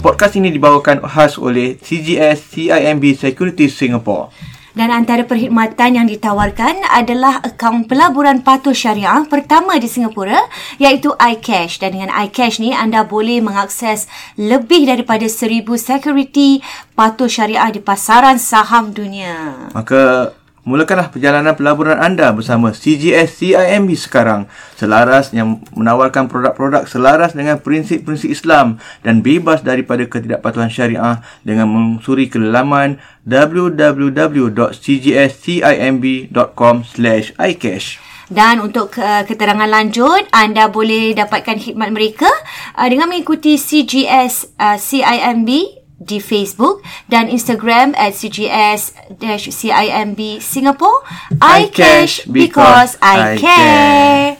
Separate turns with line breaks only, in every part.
Podcast ini dibawakan khas oleh CGS CIMB Securities Singapore.
Dan antara perkhidmatan yang ditawarkan adalah akaun pelaburan patuh syariah pertama di Singapura iaitu iCash. Dan dengan iCash ni anda boleh mengakses lebih daripada seribu security patuh syariah di pasaran saham dunia.
Maka Mulakanlah perjalanan pelaburan anda bersama CGS CIMB sekarang selaras yang menawarkan produk-produk selaras dengan prinsip-prinsip Islam dan bebas daripada ketidakpatuhan syariah dengan mensuri ke laman www.cgscimb.com/icash.
Dan untuk uh, keterangan lanjut, anda boleh dapatkan khidmat mereka uh, dengan mengikuti CGS uh, CIMB di Facebook dan Instagram at CGS-CIMB Singapore. I cash because I care.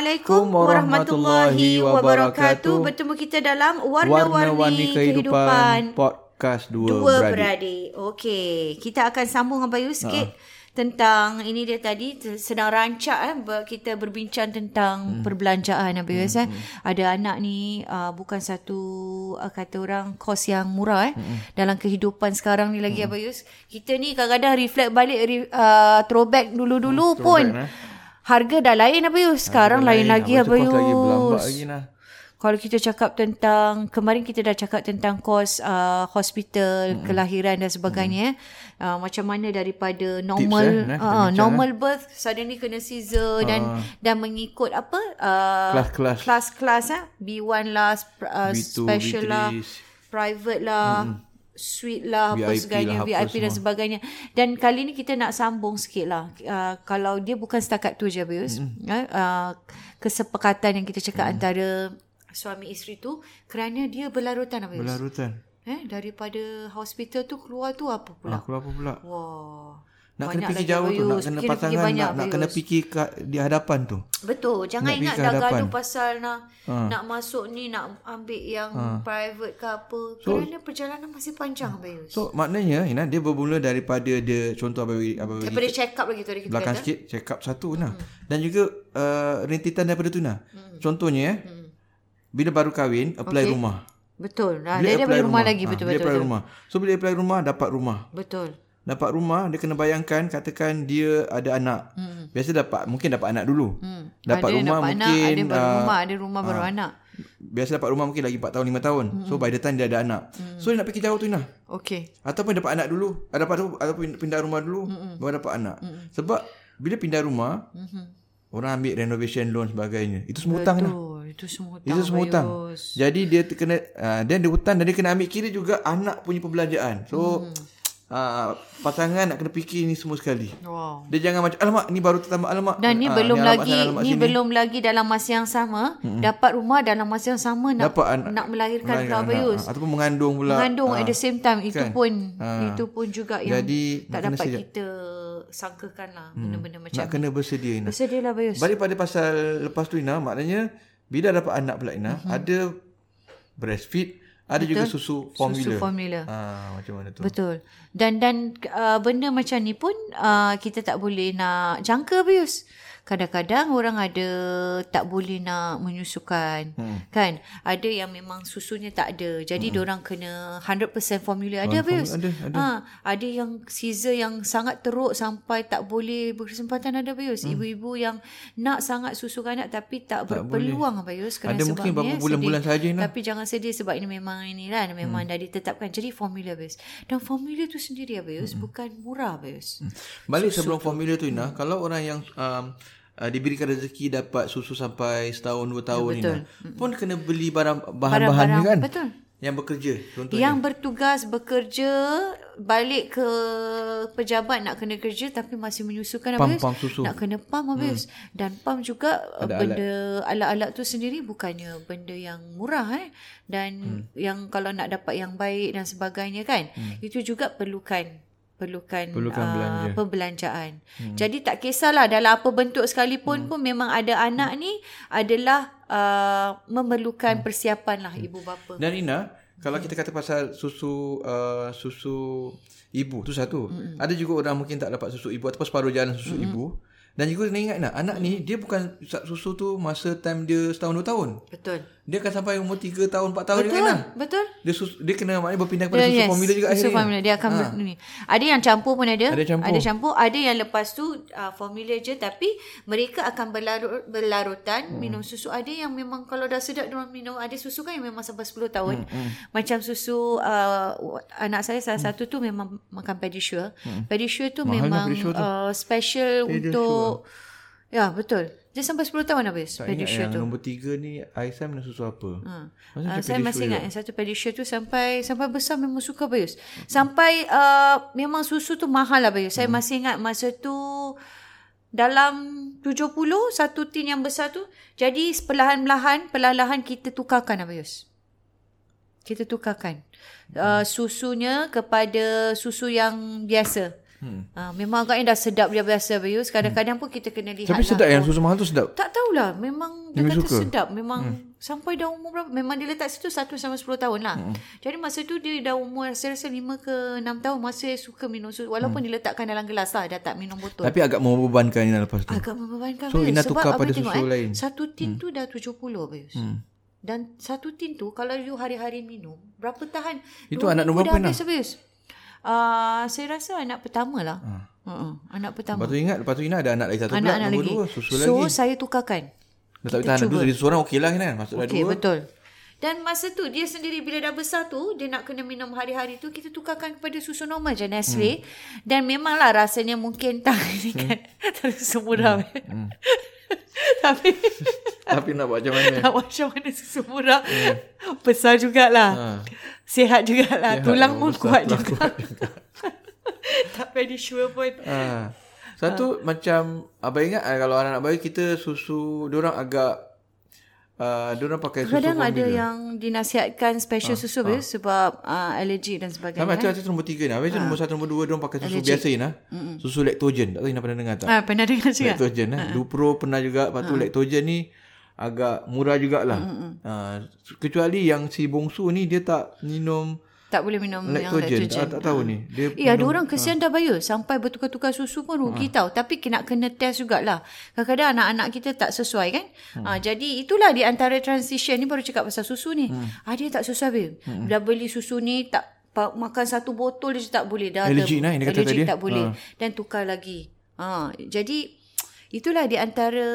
Assalamualaikum warahmatullahi wabarakatuh. Bertemu kita dalam Warna-Warni, Warna-warni Kehidupan, Kehidupan
Podcast Dua,
Dua Beradik. Beradik. Okey, kita akan sambung dengan Bayu sikit. Uh tentang ini dia tadi sedang rancak eh kita berbincang tentang hmm. perbelanjaan Abayus hmm. eh hmm. ada anak ni uh, bukan satu uh, kata orang kos yang murah eh hmm. dalam kehidupan sekarang ni lagi hmm. Abayus kita ni kadang-kadang reflect balik uh, throwback dulu-dulu hmm, pun throwback, eh? Harga dah lain apa Yus? Sekarang lain, lain lagi apa? Lagi lagi lah. Kalau kita cakap tentang kemarin kita dah cakap tentang kos uh, hospital, hmm. kelahiran dan sebagainya. Hmm. Uh, macam mana daripada normal Tips, eh, uh, normal eh. birth suddenly kena Caesar uh. dan dan mengikut apa? Uh,
kelas-kelas.
Kelas-kelas eh. B1 lah, uh, B2, special B3. lah, private lah. Hmm suite lah VIP apa sebagainya lah, VIP dan sebagainya. Dan kali ni kita nak sambung sikit lah. Uh, kalau dia bukan setakat tu je Bius. Mm-hmm. uh, kesepakatan yang kita cakap mm-hmm. antara suami isteri tu kerana dia berlarutan Bius.
Berlarutan.
Eh daripada hospital tu keluar tu apa pula?
Ah, keluar apa pula?
Wah
nak kena fikir jauh tu nak kena pasangan nak, nak kena fikir kat, di hadapan tu
betul jangan nak ingat dah gaduh pasal nak ha. nak masuk ni nak ambil yang ha. private ke apa so, kerana perjalanan masih panjang Abayus
so maknanya Ina, dia bermula daripada dia contoh Abayus
daripada check up lagi tu
kita belakang kata. sikit check up satu nah. Hmm. dan juga uh, rintitan daripada tu nah. Hmm. contohnya eh, hmm. bila baru kahwin apply okay. rumah
Betul. Nah, dia, dia apply rumah, rumah lagi betul ha, betul. Dia
apply betul. rumah. So bila apply rumah dapat rumah.
Betul
dapat rumah dia kena bayangkan katakan dia ada anak hmm. biasa dapat mungkin dapat anak dulu hmm. dapat ada rumah dapat mungkin
anak, ada baru uh, rumah ada rumah uh, baru anak
biasa dapat rumah mungkin lagi 4 tahun 5 tahun hmm. so by the time dia ada anak hmm. so dia nak fikir jauh tu nah
okey
ataupun dapat anak dulu ada dapat ataupun pindah rumah dulu hmm. baru dapat anak hmm. sebab bila pindah rumah hmm. orang ambil renovation loan sebagainya itu semua hutang lah
itu semua hutang.
Itu semua hutang. Jadi dia kena uh, dan dia hutang dan dia kena ambil kira juga anak punya perbelanjaan. So hmm uh, pasangan nak kena fikir ni semua sekali. Wow. Dia jangan macam alamak ni baru tertambah alamak.
Dan ni uh, belum ni lagi ni sini. belum lagi dalam masa yang sama hmm. dapat rumah dalam masa yang sama nak dapat an- nak melahirkan pula Bayus.
Ataupun mengandung pula.
Mengandung uh, at the same time itu kan? pun uh, itu pun juga yang Jadi, tak dapat sejak. kita sangkakan lah hmm. benda-benda macam
nak kena bersedia Ina.
Bersedialah Bayus.
Balik pada pasal lepas tu Ina maknanya bila dapat anak pula Ina uh-huh. ada breastfeed ada Betul? juga susu formula.
Susu formula.
Ha, macam mana tu?
Betul. Dan dan uh, benda macam ni pun uh, kita tak boleh nak jangka bius kadang-kadang orang ada tak boleh nak menyusukan hmm. kan ada yang memang susunya tak ada jadi hmm. orang kena 100% formula ada oh, ada ada. Ha, ada yang Caesar yang sangat teruk sampai tak boleh berkesempatan ada bius hmm. ibu-ibu yang nak sangat susukan anak tapi tak, tak berpeluang bius
kerana ada mungkin beberapa bulan-bulan saja
tapi jangan sedih sebab ini memang ini kan memang hmm. dah ditetapkan jadi formula bius dan formula tu sendiri bius hmm. bukan murah bius hmm.
balik sebelum formula tu Ina hmm. kalau orang yang um, uh, diberikan rezeki dapat susu sampai setahun dua tahun ya, betul. ni pun kena beli barang bahan-bahan ni kan
betul
yang bekerja contohnya
yang bertugas bekerja balik ke pejabat nak kena kerja tapi masih menyusukan
habis pam, susu.
nak kena pam habis hmm. dan pam juga Ada benda alat. alat-alat tu sendiri bukannya benda yang murah eh dan hmm. yang kalau nak dapat yang baik dan sebagainya kan hmm. itu juga perlukan perlukan,
Perlukan belanja.
uh, perbelanjaan. Hmm. Jadi tak kisahlah dalam apa bentuk sekalipun hmm. pun memang ada anak ni adalah uh, memerlukan persiapan lah ibu bapa.
Dan Ina, kalau kita kata pasal susu uh, susu ibu tu satu. Mm-hmm. Ada juga orang mungkin tak dapat susu ibu ataupun separuh jalan susu mm-hmm. ibu. Dan juga kena ingat nak, anak ni dia bukan susu tu masa time dia setahun dua tahun.
Betul.
Dia akan sampai umur 3 tahun 4 tahun
Betul.
dia kan.
Betul.
Dia sus, dia kena maknanya berpindah kepada
Yeah,
susu
yes.
formula juga
Susu
akhirnya.
formula dia akan
Ha.
ha. ni. Ada yang campur pun ada.
Ada campur.
Ada campur, ada yang lepas tu uh, formula je tapi mereka akan berlarut berlarutan hmm. minum susu. Ada yang memang kalau dah sedap dia minum ada susu kan yang memang sampai 10 tahun. Hmm. Hmm. Macam susu uh, anak saya salah satu tu memang makan pedisure. Hmm. Pedisure tu
Mahal
memang
Pedisure tu.
uh, special untuk Ya, betul. Dia sampai 10 tahun habis
Tak ingat
pedisure
yang
tu.
nombor 3 ni Aisyah minum susu apa? Ha.
Uh, saya masih ingat yang satu pedisure tu sampai sampai besar memang suka Bayus. Sampai uh, memang susu tu mahal lah Bayus. Saya
Hmm.
masih ingat masa tu dalam 70 satu tin yang besar tu. Jadi perlahan-lahan perlahan-lahan kita tukarkan lah Bayus. Kita tukarkan. Uh, susunya kepada susu yang biasa. Hmm. Uh, memang agaknya dah sedap dia biasa Bayus. Kadang-kadang pun kita kena lihat
Tapi
lah.
sedap yang susu mahal tu sedap.
Tak tahulah Memang dia
Memang
kata
suka?
sedap Memang hmm. Sampai dah umur berapa Memang dia letak situ 1 sampai 10 tahun lah hmm. Jadi masa tu Dia dah umur Saya rasa 5 ke 6 tahun Masih suka minum susu Walaupun hmm. diletakkan dalam gelas lah Dah tak minum botol
Tapi agak membebankan Ina lepas tu.
Agak membebankan
So. Ina tukar pada
tengok,
susu lain.
Satu tin tu dah 70 Bayus hmm. Dan satu tin tu Kalau you hari-hari minum Berapa tahan
Itu anak nombor
dah
berapa,
habis Bayus Uh, saya rasa anak pertama lah. Uh-uh, anak pertama.
Lepas tu ingat, lepas tu Ina ada anak lagi satu pula.
Anak-anak
Nombor
lagi.
dua, susu
so,
lagi.
saya tukarkan.
Dah tak boleh tahan. Dulu jadi seorang okey lah kan. Masuk dah
Okey,
dua.
betul. Dan masa tu dia sendiri bila dah besar tu dia nak kena minum hari-hari tu kita tukarkan kepada susu normal je Nestle. Hmm. Dan memanglah rasanya mungkin tak ni kan hmm. susu murah. Hmm. Tapi
Tapi nak buat macam mana?
nak buat macam mana susu murah. Besar jugalah.
Ha.
Sihat jugalah.
Sihat,
Tulang pun
besar,
kuat juga.
kuat juga.
tak pedisure pun.
Ha. Satu macam abang ingat ah, kalau anak-anak bayi kita susu diorang agak uh, diorang pakai susu
Kadang ada
formula.
yang dinasihatkan special susu ha. sebab uh, alergi dan sebagainya.
Sama macam macam nombor tiga ni. Habis tu nombor satu, nombor dua diorang pakai susu biasa ni lah. Susu lactogen. Tak tahu Ina pernah dengar tak?
Ah, pernah dengar juga.
Lactogen lah. Dupro pernah juga. Lepas tu lactogen ni agak murah jugalah. Ha. Kecuali yang si bongsu ni dia tak minum
Tak boleh minum yang
lactogen.
lactogen.
Tak, tak tahu ni. Dia
Eh, ada orang kesian dah bayar. Sampai bertukar-tukar susu pun rugi
Ha.
tau. Tapi kena kena test jugalah. Kadang-kadang anak-anak kita tak sesuai kan.
Hmm.
Ha, jadi itulah di antara transition ni baru cakap pasal susu ni.
Hmm.
Ada yang tak sesuai babe. Dah beli susu ni tak makan satu botol je tak boleh. Dah
Allergic
ada,
lah dia kata
allergic
tadi.
tak boleh.
Ha.
Dan tukar lagi. Ha, jadi itulah di antara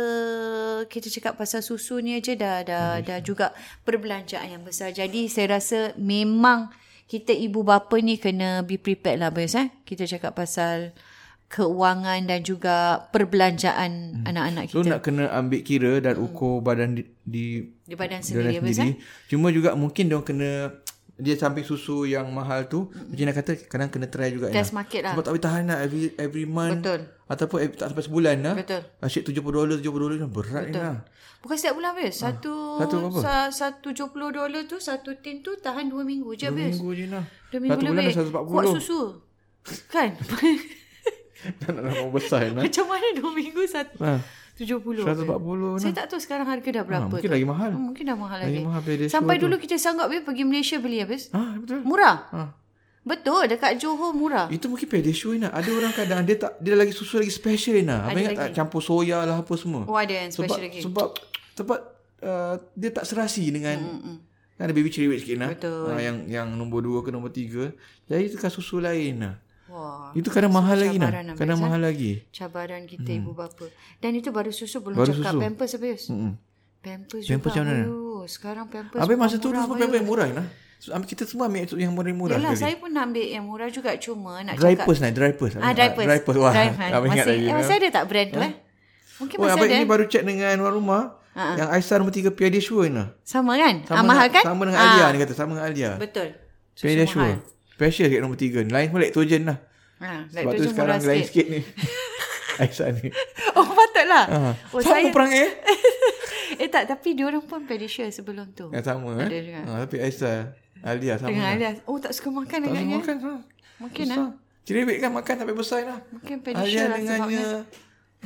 kita cakap pasal susu ni aja dah dah dah juga perbelanjaan yang besar. Jadi saya rasa memang kita ibu bapa ni kena be prepared lah Bayus eh. Kita cakap pasal keuangan dan juga perbelanjaan hmm. anak-anak
So
kita.
nak kena ambil kira dan ukur badan di, di
Di badan
badan
sendiri, Bayus eh.
Cuma juga mungkin dia kena dia samping susu yang mahal tu mm-hmm. macam nak kata kadang kena try juga
Test
Ina.
market lah.
Sebab tak boleh tahan lah every every month
Betul.
ataupun every, tak sampai sebulan lah.
Betul.
Asyik 70 dolar 70 dolar kan berat ni lah.
Bukan setiap bulan Bayus. Satu,
Satu berapa?
sa, satu 70 dolar tu, satu tin tu tahan dua minggu je
Dua
Bayus.
minggu je lah.
Dua minggu
Satu bulan
lebih.
dah 140.
Kuat susu. Kan?
Tak nak nama besar kan.
Macam mana dua minggu satu,
Ha.
70.
140
Saya
nah.
tak tahu sekarang harga dah berapa.
Ha, mungkin
tu.
lagi mahal.
Hmm, Mungkin dah mahal
Lagi
lagi.
mahal
Sampai
tu.
dulu kita sanggup Bayus pergi Malaysia beli habis.
Ha, betul.
Murah.
Ha.
Betul. Dekat Johor murah.
Itu mungkin pedisure nak. Ada orang kadang dia tak dia lagi susu lagi special nak. Abang ingat
lagi.
tak campur soya lah apa semua.
Oh ada yang
sebab
special lagi.
sebab sebab uh, dia tak serasi dengan mm, kan ada baby cherry sikit nah.
Betul.
Uh, yang yang nombor 2 ke nombor 3. Jadi tukar susu lain nah.
Wah.
Itu kadang mahal lagi nah.
Abang
Kadang mahal lagi.
Cabaran kita ibu bapa. Dan itu baru susu belum
Baru
cakap
susu.
pampers habis.
Hmm.
Pampers juga.
Pampers macam mana?
Aduh, sekarang pampers.
Habis masa tu semua pempek yang murah nah. So, ambil- kita semua ambil yang murah-murah
Yalah, saya pun nak ambil yang murah juga cuma nak
Dry
cakap.
purse nah, dry purse.
Ah, dry purse.
Dry purse. Wah, abang ingat lagi.
eh, masih ada tak brand tu eh? Mungkin
Oh,
masih
abang
ada.
ini baru check dengan luar rumah.
Ha-ha.
Yang Aisyah nombor 3 Pediasure nah.
Sama kan?
Sama,
ah, mahal kan?
Sama dengan
Ah,
Alia ni kata, sama dengan Alia.
Betul. Susu
Pediasure.
mahal.
Special kat nombor 3 ni. Lain pun lactogen lah.
Ha,
Sebab tu sekarang lain
sikit.
sikit ni. Aisyah ni.
Oh, patutlah.
Ha.
Oh,
sama
saya
perang eh?
eh tak, tapi dia orang pun pedisure sebelum tu.
Yang sama eh?
Juga.
Ha, tapi Aisyah, Alia sama.
Dengan
lah.
alias. Oh, tak suka makan
Tak
agaknya.
semua makan. Ha.
Mungkin lah.
Cerewet kan makan sampai besar lah.
Mungkin pediasure lah
dengannya.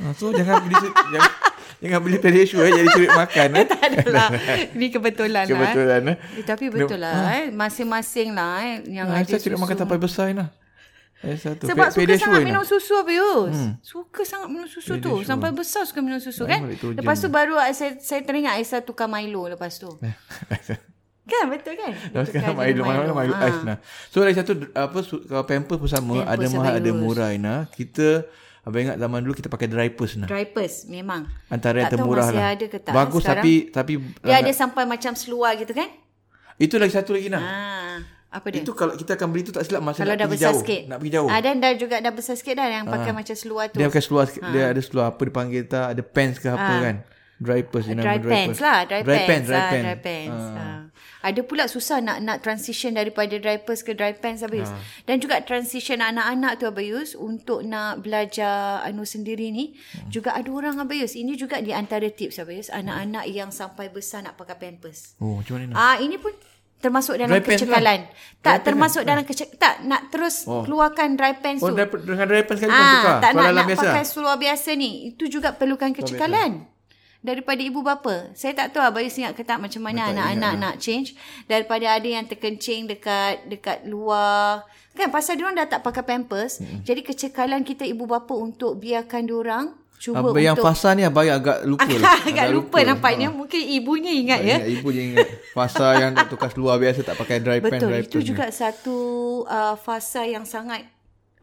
Ha, so jangan beli jangan, jangan beli pediasure eh, jadi cerewet makan eh.
tak adalah. Ini kebetulan,
Kebetulan
lah.
eh.
Eh, tapi betul lah. Eh. Masing-masing lah eh, yang
Ha,
ada
saya makan sampai besar lah. Eh, satu.
Sebab
Pe-
suka sangat
ni.
minum susu Abius. Hmm. Suka sangat minum susu tu. Sampai besar suka minum susu kan.
tu
Lepas tu baru saya, saya teringat Aisyah tukar Milo lepas tu. kan betul kan?
Dah sekarang Milo,
jadi
Milo, Milo
Ah.
ais nah. So lagi satu apa su- kalau pampers pun sama,
Pampers
ada mahal ada murah nah. Kita Abang ingat zaman dulu kita pakai drypers nah.
Diapers memang.
Antara yang
tak tahu
termurah lah.
ada ke tak
Bagus
sekarang.
tapi tapi
Dia ada sampai macam seluar gitu kan?
itu lagi satu lagi nah.
Ah, apa dia?
Itu kalau kita akan beli tu tak silap masa
Kalau
nak
dah
pergi
besar
jauh.
sikit.
Nak pergi jauh.
Ah, dan dah juga dah besar sikit dah yang pakai macam seluar tu.
Dia pakai seluar sikit. Dia ada seluar apa dipanggil tak ada pants ke apa kan. Drypers you know,
Ah. dry pants lah, dry,
dry
pants,
dry
ah,
pants.
dry pants. Ah. Ada pula susah nak nak transition daripada dry pants ke dry pants Abayus.
Ah.
Dan juga transition anak-anak tu Abayus untuk nak belajar anu sendiri ni
Hmm.
juga ada orang Abayus. Ini juga di antara tips Abayus anak-anak yang sampai besar nak pakai pampers.
Oh, macam mana?
Ah ini pun termasuk dalam
Dry
kecekalan.
lah.
Tak termasuk dalam kecek tak nak terus keluarkan dry pants
Oh,
tu.
dry, dengan dry pants sekali pun tukar.
Ah, tak nak, nak
biasa.
pakai seluar biasa ni. Itu juga perlukan kecekalan. Daripada ibu bapa. Saya tak tahu Abayus ingat ke tak macam mana anak-anak nak change. Daripada ada yang terkencing dekat dekat luar. Kan pasal diorang dah tak pakai pampers.
Hmm.
Jadi kecekalan kita ibu bapa untuk biarkan diorang cuba
Abang yang
untuk
fasa ni abang agak lupa lah.
agak lupa nampaknya. Mungkin ibunya ingat ya.
Ingat, ibu je ingat. Fasa yang tak tukar seluar biasa tak pakai dry pants.
Betul,
dry
itu
pants
juga satu uh, fasa yang sangat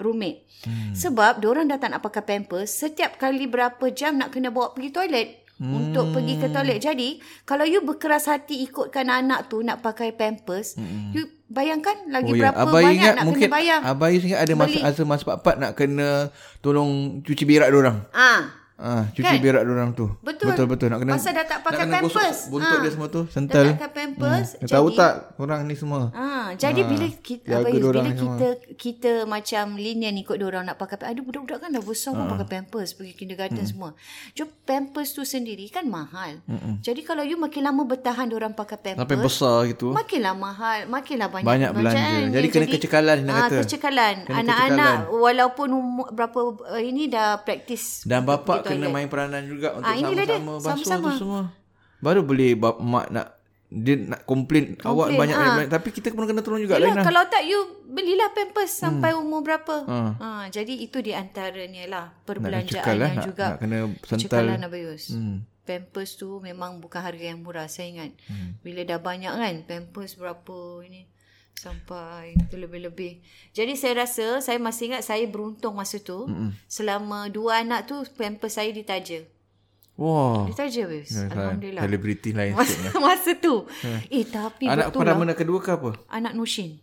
rumit. Hmm. Sebab diorang dah tak nak pakai pampers, setiap kali berapa jam nak kena bawa pergi toilet. Hmm. Untuk pergi ke toilet. Jadi, kalau you berkeras hati ikutkan anak tu nak pakai pampers, hmm. you bayangkan lagi
Oh ya,
berapa
Abang
banyak
ingat
nak
mungkin
kena bayar.
Abang ingat ada masa
Beli.
masa masa part nak kena tolong cuci berak dia orang.
Ah,
Ah, cuci
Kan?
berak dia orang tu.
Betul.
Betul betul nak kena.
Pasal dah tak pakai
nak
pampers.
Buntut
Ah.
dia semua tu sental.
tak pakai pampers.
Hmm. Tahu tak orang ni semua.
Ah, jadi
Ah,
bila kita apa bila
semua.
kita kita macam lenient ikut orang nak pakai ada budak-budak kan dah besar
Ah.
pun pakai pampers pergi kindergarten semua. Jom pampers tu sendiri kan mahal. Jadi kalau you makin lama bertahan orang pakai pampers
Sampai besar gitu.
Makinlah mahal, makinlah banyak,
Banyak belanja.
belanjaan.
Jadi kena kecekalan, dia
ah,
kata.
Kecekalan. Anak-anak walaupun umur berapa uh, ini dah praktis.
Dan bapak kena main peranan juga untuk
Ah, inilah dia.
sama-sama basuh
Sama-sama.
tu semua. Baru boleh bap- mak nak dia nak komplain, awak
Komplain,
banyak
ah.
banyak tapi kita pun kena tolong juga
Yelah,
lain lah.
kalau tak you belilah pampers sampai umur berapa.
Ah.
Ha, jadi itu di antaranya lah perbelanjaan
cekal lah,
yang
nak-
juga
nak kena sental.
cekalan Abayus.
Hmm.
Pampers tu memang bukan harga yang murah saya ingat. Hmm. Bila dah banyak kan pampers berapa ini sampai terlebih-lebih. Jadi saya rasa saya masih ingat saya beruntung masa tu. Hmm. Selama dua anak tu pampers saya ditaja.
Wah.
Ditaja Abayus. Alhamdulillah.
Selebriti lain
Masa,
sikit.
masa tu. Eh tapi
Anak
betul
pertama
lah.
anak kedua ke apa?
Anak Nushin.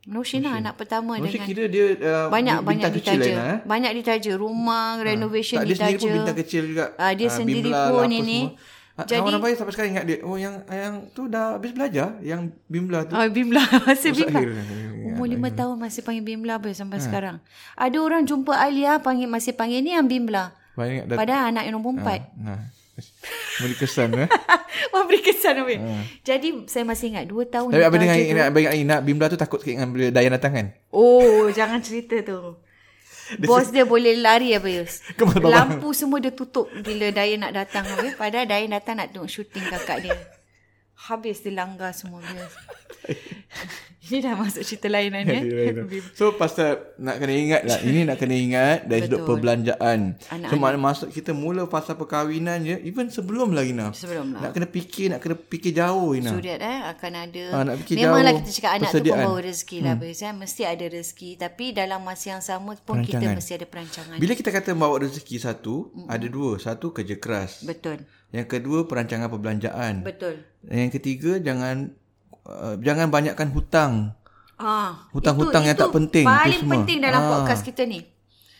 Nushin lah anak pertama
Maksudnya
dengan
kira dia uh,
banyak
bintang
banyak
kecil
ditaja.
lah, eh?
Banyak ditaja. Rumah renovation
Tak, dia sendiri
ditaja.
pun bintang kecil juga.
Ah, dia
Ah,
sendiri
Bimla
pun
lah,
ini.
semua. Ah,
Jadi-
Kawan abang sampai sekarang ingat dia. Oh yang yang tu dah habis belajar. Yang Bimla tu.
Oh, Bimla. Masih Bimla.
Zahir.
Umur lima tahun masih panggil Bimla apa
Ha.
sampai sekarang. Ada orang jumpa Alia panggil masih panggil ni yang Bimla.
Banyak dah.
Padahal anak yang nombor empat.
Nah. Beri kesan eh.
Memberi kesan Amir. Jadi saya masih ingat dua tahun.
Ha. Tapi abang ingat ingat Bimla tu takut sikit dengan bila Dayan datang kan.
Oh, jangan cerita tu. Bos dia boleh lari apa Yus.
Babang.
Lampu semua dia tutup bila Dayan nak datang apa. Padahal Dayan datang nak tengok syuting kakak dia. Habis dia langgar semua dia. Ini dah masuk cerita lain kan ya.
So pasal nak kena ingat lah Ini nak kena ingat Dari sudut perbelanjaan So
Anak-anak.
mana masuk kita mula fasa perkahwinan je Even sebelum lagi nak
Sebelum lah.
Nak kena fikir Nak kena fikir jauh Ina.
Suriat eh akan ada
Ah, nak fikir
Memanglah
jauh
kita cakap anak tu
persediaan.
pembawa rezeki lah hmm. eh. Mesti ada rezeki Tapi dalam masa yang sama pun kita mesti ada perancangan
Bila kita kata bawa rezeki satu Ada dua Satu kerja keras
Betul
Yang kedua perancangan perbelanjaan.
Betul.
Yang ketiga jangan uh, Jangan banyakkan hutang.
Ah,
Hutang-hutang
itu-
yang tak
itu
penting, tu
Paling
semua.
penting dalam
Ah.
podcast kita ni.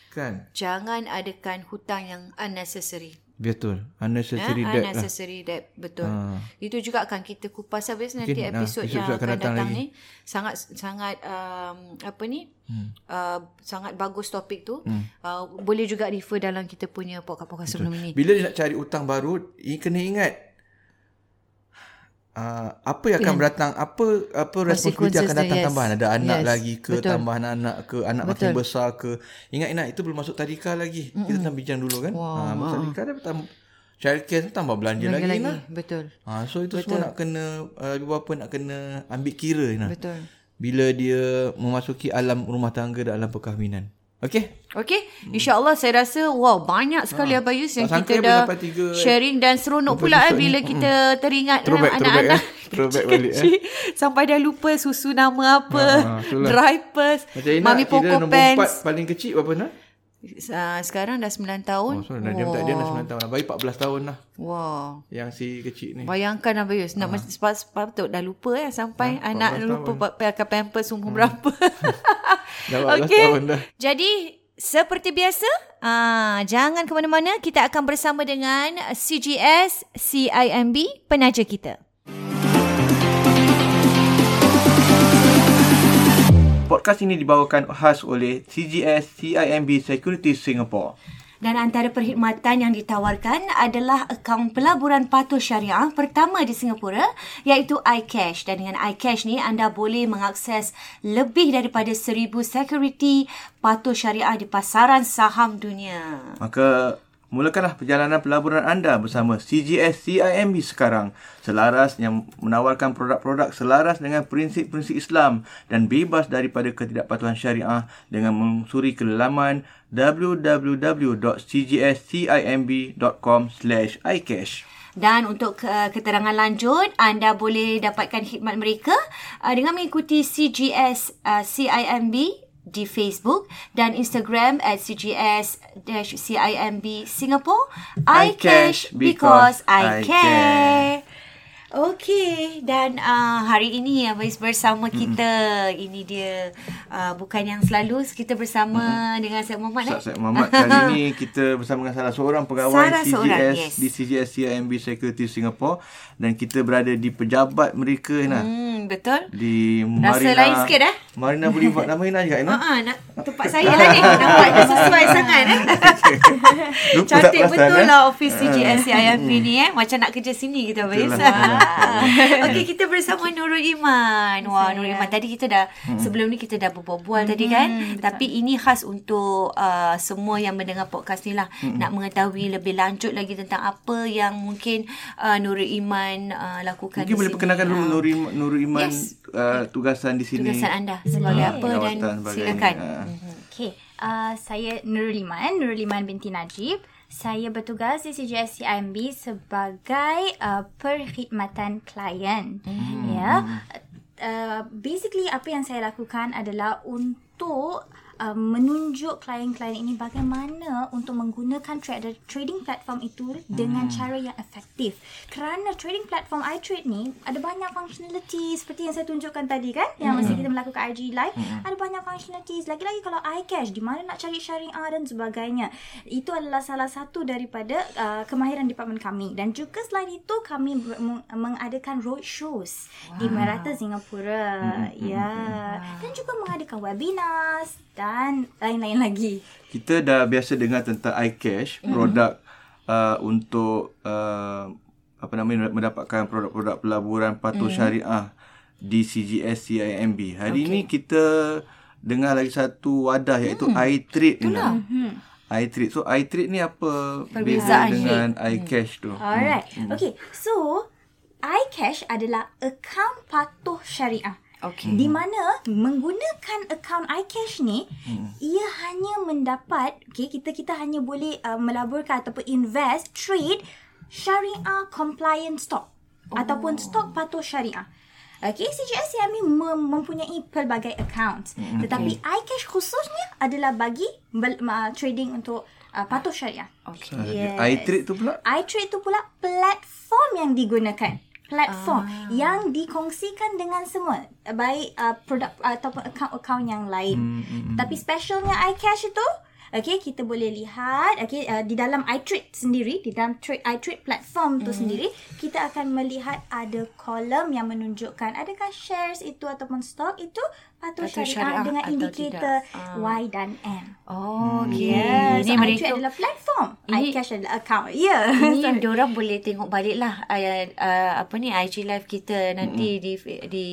Kan?
Jangan adakan hutang yang unnecessary
Betul? Unnecessary debt lah
Unnecessary debt Betul
Ah.
Itu juga akan kita kupas habis nanti
Mungkin, ah,
episod
episod
yang
akan
akan
datang
datang, ni Sangat sangat um, Apa ni hmm. uh, Sangat bagus topik tu hmm. uh, Boleh juga refer dalam kita punya podcast-podcast sebelum ini
Bila dia nak cari hutang baru Ini kena ingat uh, apa yang akan datang apa apa responsibility akan datang
yes.
tambahan? Ada anak
Yes,
lagi ke
betul.
tambahan anak ke anak makin besar ke? Ingat-ingat itu belum masuk tadika lagi. Mm kita tengah bincang dulu kan?
Wow,
ha, masuk tadika dah tambah childcare tu tambah belanja lagi,
lagi,
lah
betul.
Ha, so itu semua nak kena uh, ibu bapa nak kena ambil kira nah.
betul.
Bila dia memasuki alam rumah tangga dan alam perkahwinan okey
Okey, insyaAllah saya rasa wow banyak sekali ha. Abayus yang
Tak
kita dah
tiga-
sharing dan seronok pula eh, bila
ni.
kita teringat
Throwback,
eh,
throwback,
anak-anak
eh. Throwback balik, eh.
sampai dah lupa susu nama apa,
Ha,
dry purse,
macam
mami
kira
Poco
nombor empat
pants.
paling kecil berapa nah
Uh, sekarang dah 9 tahun.
oh, so dah dia, tak, dia dah 9 tahun bayi 14 tahun lah
Wow.
yang si kecil ni
Bayangkan Abayus nak ha. sepat, sepatut dah lupa eh sampai
Ha,
anak
14
lupa pa- pakai pampers umur berapa.
dah 14
Okey.
tahun dah
Jadi seperti biasa, ah jangan ke mana-mana. Kita akan bersama dengan CGS CIMB penaja kita.
Podcast ini dibawakan khas oleh CGS CIMB Security Singapore.
Dan antara perkhidmatan yang ditawarkan adalah akaun pelaburan patuh syariah pertama di Singapura iaitu iCash. Dan dengan iCash ni anda boleh mengakses lebih daripada seribu security patuh syariah di pasaran saham dunia.
Maka mulakanlah perjalanan pelaburan anda bersama CGS CIMB sekarang selaras yang menawarkan produk-produk selaras dengan prinsip-prinsip Islam dan bebas daripada ketidakpatuhan syariah dengan mensuri ke laman www.cgscimb.com/icash.
Dan untuk uh, keterangan lanjut, anda boleh dapatkan khidmat mereka uh, dengan mengikuti CGS uh, CIMB di Facebook dan Instagram at CGS-CIMB Singapore. I cash because I care. Okey dan uh, hari ini Abais bersama kita ini dia uh, bukan yang selalu kita bersama mm-hmm. dengan Syed Muhammad eh.
Ustaz Syed Muhammad kali ini kita bersama dengan salah seorang pegawai
Salah
CGS
seorang, yes.
di CGS CIMB Security Singapore dan kita berada di pejabat mereka Ina.
Hmm betul.
Di
Rasa
Marina
lain sikit, eh?
Marina Boulevard nama Ina juga Ina.
Ha ah nak tempat saya lah ni. Nampak dia sesuai sangat eh. Cantik betul
eh?
lah office CGS CIMB ni eh. Macam nak kerja sini kita Abis. Okey kita bersama Nurul Iman. Wah Nurul Iman tadi kita dah sebelum ni kita dah berbual tadi kan. Tapi ini khas untuk uh, semua yang mendengar podcast ni lah nak mengetahui lebih lanjut lagi tentang apa yang mungkin uh, Nurul Iman uh, lakukan
Mungkin
di
boleh
sini.
perkenalkan dulu Nur Iman, Nur Iman
Yes.
uh, tugasan di sini.
tugasan anda sebagai
Ah,
apa dan silakan.
Ah.
Okay, uh, saya Nurul Iman, Nurul Iman binti Najib. Saya bertugas di CGS CIMB sebagai uh, perkhidmatan klien. Hmm. Ya. Uh, basically apa yang saya lakukan adalah untuk uh, menunjuk klien-klien ini bagaimana untuk menggunakan tra- trading platform itu dengan cara yang efektif. Kerana trading platform iTrade ni ada banyak functionality seperti yang saya tunjukkan tadi kan yang masa kita melakukan IG live ada banyak functionalities lagi-lagi kalau iCash di mana nak cari syariah dan sebagainya. Itu adalah salah satu daripada uh, kemahiran departmen kami dan juga selain itu kami ber- meng- mengadakan road shows wow. di merata Singapura. Ya. Dan juga mengadakan webinars dan lain-lain lagi.
Kita dah biasa dengar tentang iCash,
Mm-hmm.
produk uh, untuk uh, apa namanya mendapatkan produk-produk pelaburan patuh
Mm.
syariah di CGS CIMB. Hari okay. ini kita dengar lagi satu wadah iaitu
Mm.
iTrade ni. iTrade. So iTrade ni apa
Perbezaan
beza dengan iCash tu?
Alright. Okay. So, iCash adalah akaun patuh syariah.
Okey.
Di mana menggunakan akaun iCash ni, hmm. ia hanya mendapat, okay, kita kita hanya boleh uh, melaburkan ataupun invest, trade syariah compliant stock oh. ataupun stok patuh syariah. Okay, CGS CIMB mem- mempunyai pelbagai account. Hmm. Tetapi iCash khususnya adalah bagi bel- uh, trading untuk uh, patuh syariah.
Okey.
Yes.
iTrade tu pula
iTrade tu pula platform yang digunakan. Platform ah. yang dikongsikan dengan semua. Baik uh, produk uh, ataupun akaun-akaun yang lain. Hmm, hmm, Tapi specialnya iCash itu, okay, kita boleh lihat okay, uh, di dalam iTrade sendiri, di dalam trade, iTrade platform tu sendiri, kita akan melihat ada kolom yang menunjukkan adakah shares itu ataupun stock itu patuh
Patuh
syariah,
syariah
dengan indikator
tidak. Ah.
Y dan M.
Oh, okay.
Yes,
Ini
so
mereka
iTrade adalah platform.
Ini-
iCash adalah account. Ya.
Ini diorang boleh tengok balik lah uh, uh, apa ni IG live kita nanti di di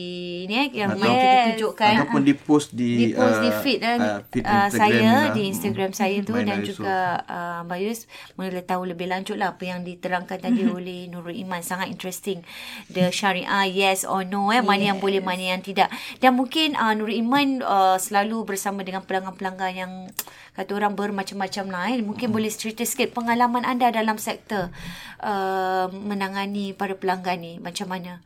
ni eh, yang
Atau-
mana kita tunjukkan
Ataupun di post di
di post di
uh,
feed dan
uh, feed
uh,
Instagram
saya
ni lah.
di Instagram saya tu
Main
dan juga uh, Bayus boleh tahu lebih lanjut lah apa yang diterangkan tadi oleh Nurul Iman. Sangat interesting. The syariah yes or no eh? Mana yang boleh mana yang tidak. Dan mungkin uh, Nurul Iman uh, selalu bersama dengan pelanggan-pelanggan yang kata orang bermacam-macam lah eh. mungkin boleh cerita sikit pengalaman anda dalam sektor uh, menangani para pelanggan ni. Macam mana?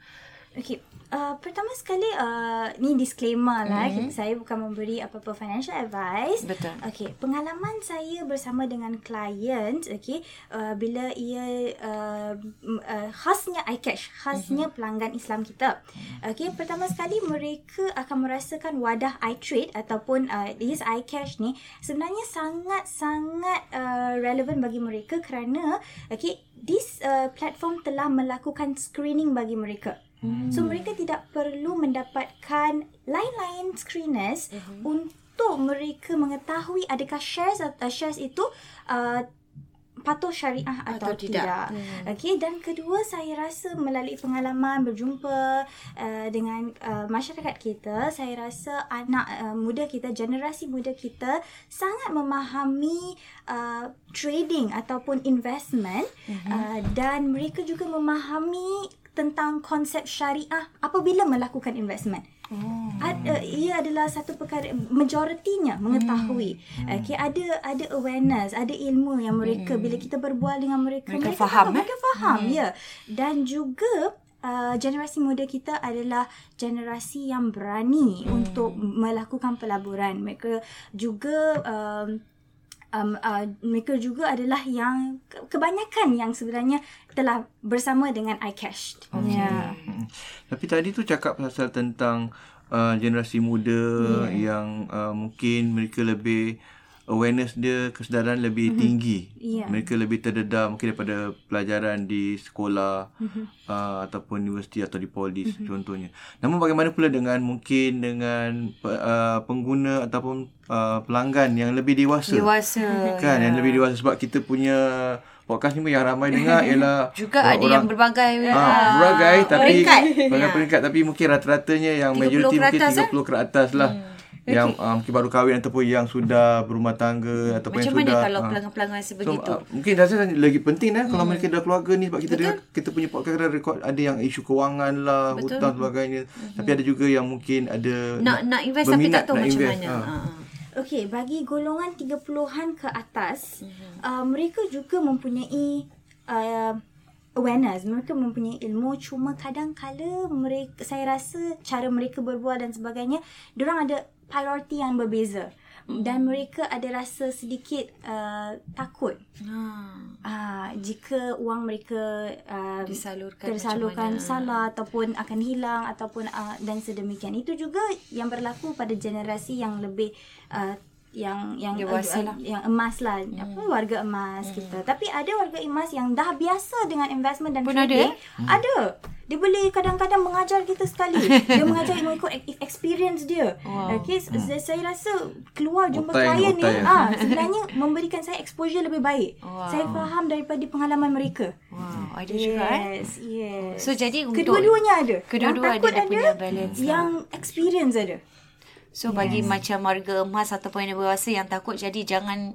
Okay. Uh, pertama sekali uh, ni disclaimer lah
Mhm.
mm-hmm. saya bukan memberi apa-apa financial advice
Betul.
Okay, pengalaman saya bersama dengan klien okay uh, bila ia uh, uh, khasnya iCash khasnya mm-hmm. pelanggan Islam kita okay pertama sekali mereka akan merasakan wadah iTrade ataupun uh, yes iCash ni sebenarnya sangat-sangat uh, relevan bagi mereka kerana okay this uh, platform telah melakukan screening bagi mereka Hmm. So mereka tidak perlu mendapatkan lain-lain screeners uh-huh. untuk mereka mengetahui adakah shares uh, shares itu uh, patuh syariah atau,
Atau tidak.
tidak. Hmm. Okey dan kedua saya rasa melalui pengalaman berjumpa uh, dengan uh, masyarakat kita saya rasa anak uh, muda kita generasi muda kita sangat memahami uh, trading ataupun investment uh-huh. uh, dan mereka juga memahami tentang konsep syariah apabila melakukan investment. Oh. Ad, uh, ia adalah satu perkara majoritinya mengetahui. Hmm. Okay, ada ada awareness, ada ilmu yang mereka hmm. bila kita berbual dengan mereka
Mereka
mereka
faham,
tahu,
eh?
mereka faham hmm. ya. Dan juga Uh, generasi muda kita adalah generasi yang berani hmm. untuk melakukan pelaburan. Mereka juga um, um, uh, mereka juga adalah yang ke- kebanyakan yang sebenarnya telah bersama dengan iCash. Okay. Ya.
Hmm. Tapi tadi tu cakap pasal tentang uh, generasi muda yeah. yang uh, mungkin mereka lebih awareness dia kesedaran lebih mm-hmm. tinggi.
Yeah.
Mereka lebih terdedah mungkin daripada pelajaran di sekolah mm-hmm. uh, ataupun universiti atau di polis mm-hmm. contohnya. Namun bagaimana pula dengan mungkin dengan uh, pengguna ataupun uh, pelanggan yang lebih dewasa?
dewasa
Kan
ya.
yang lebih dewasa sebab kita punya podcast ni pun yang ramai dengar ialah
juga ada yang berbagai
Ah, berbagai tapi
peringkat.
berbagai peringkat tapi mungkin rata-ratanya yang
30
majoriti mungkin
atas,
30 ke atas lah. Yang uh, mungkin baru kahwin ataupun yang sudah berumah tangga ataupun
macam
yang
mana
sudah
kalau
ah.
pelanggan-pelanggan
So,
sebegitu
uh, mungkin rasa lagi penting eh kalau mereka dah keluarga ni sebab kita dia, kita punya podcast kadang record ada yang isu kewangan lah,
Betul.
hutang sebagainya. Tapi ada juga yang mungkin ada
nak nak invest tapi tak tahu macam
invest.
mana
Ah.
ah.
Okey, bagi golongan 30-an ke atas, mm-hmm. uh, mereka juga mempunyai uh, awareness, mereka mempunyai ilmu cuma kadang-kala mereka saya rasa cara mereka berbual dan sebagainya, diorang ada priority yang berbeza. Dan mereka ada rasa sedikit uh, takut
Ah.
uh, jika wang mereka uh,
Disalurkan
tersalurkan salah ataupun akan hilang ataupun uh, dan sedemikian itu juga yang berlaku pada generasi yang lebih uh, yang yang
Dewasa
uh,
lah.
yang emas lah hmm. apa warga emas hmm. kita tapi ada warga emas yang dah biasa dengan investment dan
Pun ada,
trading
eh?
ada dia boleh kadang-kadang mengajar kita sekali dia mengajar mengikut experience dia
Wow.
okay hmm. saya, rasa keluar jumpa
Otai
klien
dengan
ni ah sebenarnya memberikan saya exposure lebih baik
Wow.
saya faham daripada pengalaman mereka
Wow, ada juga eh.
Yes, yes.
So, jadi untuk-
kedua-duanya ada.
Kedua-dua
yang takut
ada dia punya balance lah.
Yang experience ada.
So bagi macam warga emas ataupun yang dewasa yang takut jadi jangan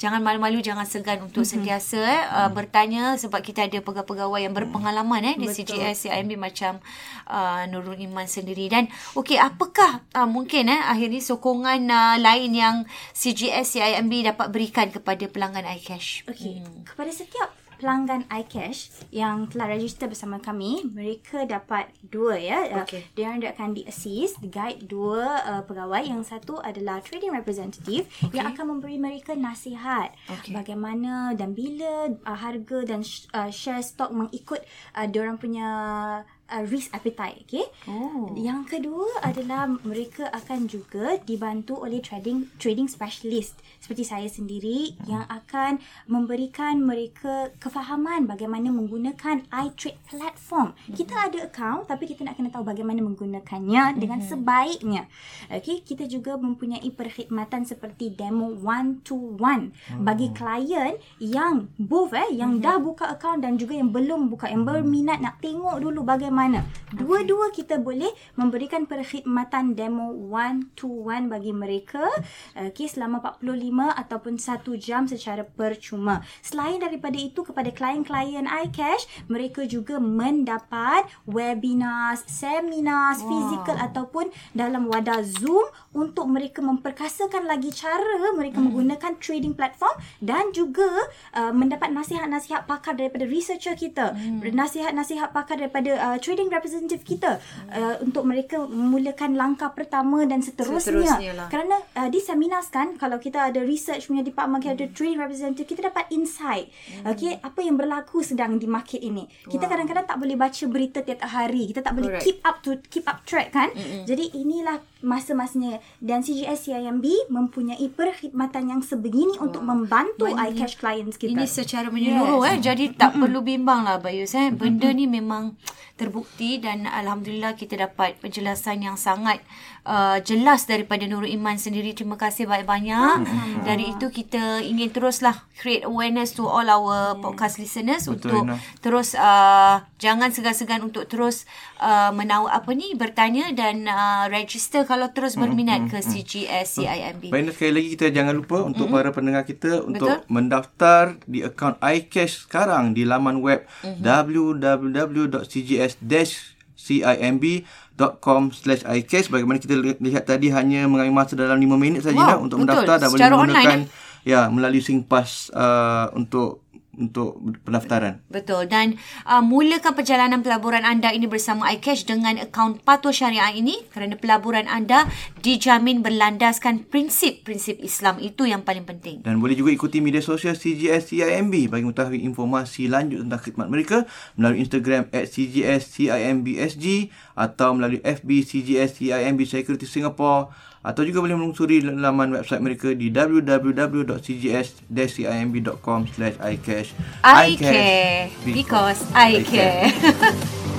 jangan malu-malu jangan segan untuk mm-hmm. sentiasa eh uh, bertanya sebab kita ada pegawai-pegawai yang berpengalaman eh di CGS CIMB macam uh, Nurul Iman sendiri dan okey apakah uh, mungkin eh akhirnya sokongan uh, lain yang CGS CIMB dapat berikan kepada pelanggan iCash.
Okey, hmm. kepada setiap pelanggan iCash yang telah register bersama kami, mereka dapat dua ya.
Okey.
Uh, dia orang akan di-assist, guide dua uh, pegawai. Yang satu adalah trading representative okay. yang akan memberi mereka nasihat
Okey.
bagaimana dan bila uh, harga dan sh- uh, share stock mengikut uh, dia orang punya uh, risk appetite. Okay.
Oh.
Yang kedua adalah mereka akan juga dibantu oleh trading trading specialist seperti saya sendiri yang akan memberikan mereka kefahaman bagaimana menggunakan iTrade platform. Kita ada account tapi kita nak kena tahu bagaimana menggunakannya dengan sebaiknya. Okay, kita juga mempunyai perkhidmatan seperti demo one to one bagi klien yang both eh yang dah buka account dan juga yang belum buka yang berminat nak tengok dulu bagaimana. Dua-dua kita boleh memberikan perkhidmatan demo one to one bagi mereka okay, selama 45 ataupun 1 jam secara percuma. Selain daripada itu kepada klien-klien iCash, mereka juga mendapat webinars, seminars, wow. fizikal ataupun dalam wadah Zoom untuk mereka memperkasakan lagi cara mereka hmm. menggunakan trading platform dan juga uh, mendapat nasihat-nasihat pakar daripada researcher kita, hmm. nasihat-nasihat pakar daripada uh, trading representative kita hmm. uh, untuk mereka memulakan langkah pertama dan seterusnya.
Seterusnya lah.
Kerana uh, di seminars kan kalau kita ada research punya department, kita ada trading representative, kita dapat insight. Hmm. Okay, apa yang berlaku sedang di market ini. Kita
Wow.
kadang-kadang tak boleh baca berita tiap hari. Kita tak boleh
Correct.
keep up to keep up track kan. Mm-hmm. Jadi inilah masa-masanya dan CGS CIMB mempunyai perkhidmatan yang sebegini wow. untuk membantu
Ini-
iCash clients kita.
Ini secara menyeluruh yes. eh. Jadi tak perlu bimbang lah Bayus eh. Benda ni memang terbukti dan alhamdulillah kita dapat penjelasan yang sangat uh, jelas daripada Nurul Iman sendiri. Terima kasih banyak-banyak. Dari itu kita ingin teruslah create awareness to all our podcast listeners
Betul,
untuk
Ina.
terus uh, jangan segan-segan untuk terus uh, menawar apa ni bertanya dan uh, register kalau terus berminat ke CGS CIMB.
Baik, Ina, sekali lagi kita jangan lupa untuk
Mm-hmm.
para pendengar kita untuk
Betul.
mendaftar di akaun iCash sekarang di laman web
Mm-hmm.
www.cgs-cimb.com slash iCash. Bagaimana kita li- lihat tadi hanya mengambil masa dalam 5 minit saja
Wow,
Ina, untuk
betul.
mendaftar dan boleh
Secara
menggunakan
online,
ya melalui SingPass uh, untuk untuk pendaftaran.
Betul dan uh, mulakan perjalanan pelaburan anda ini bersama iCash dengan akaun patuh syariah ini kerana pelaburan anda dijamin berlandaskan prinsip-prinsip Islam itu yang paling penting.
Dan boleh juga ikuti media sosial CGS CIMB bagi mengetahui informasi lanjut tentang khidmat mereka melalui Instagram at CGS CIMBSG atau melalui FB CGS CIMB Security Singapore atau juga boleh menelusuri laman website mereka di www.cgs-cimb.com slash icash.
I care because I care.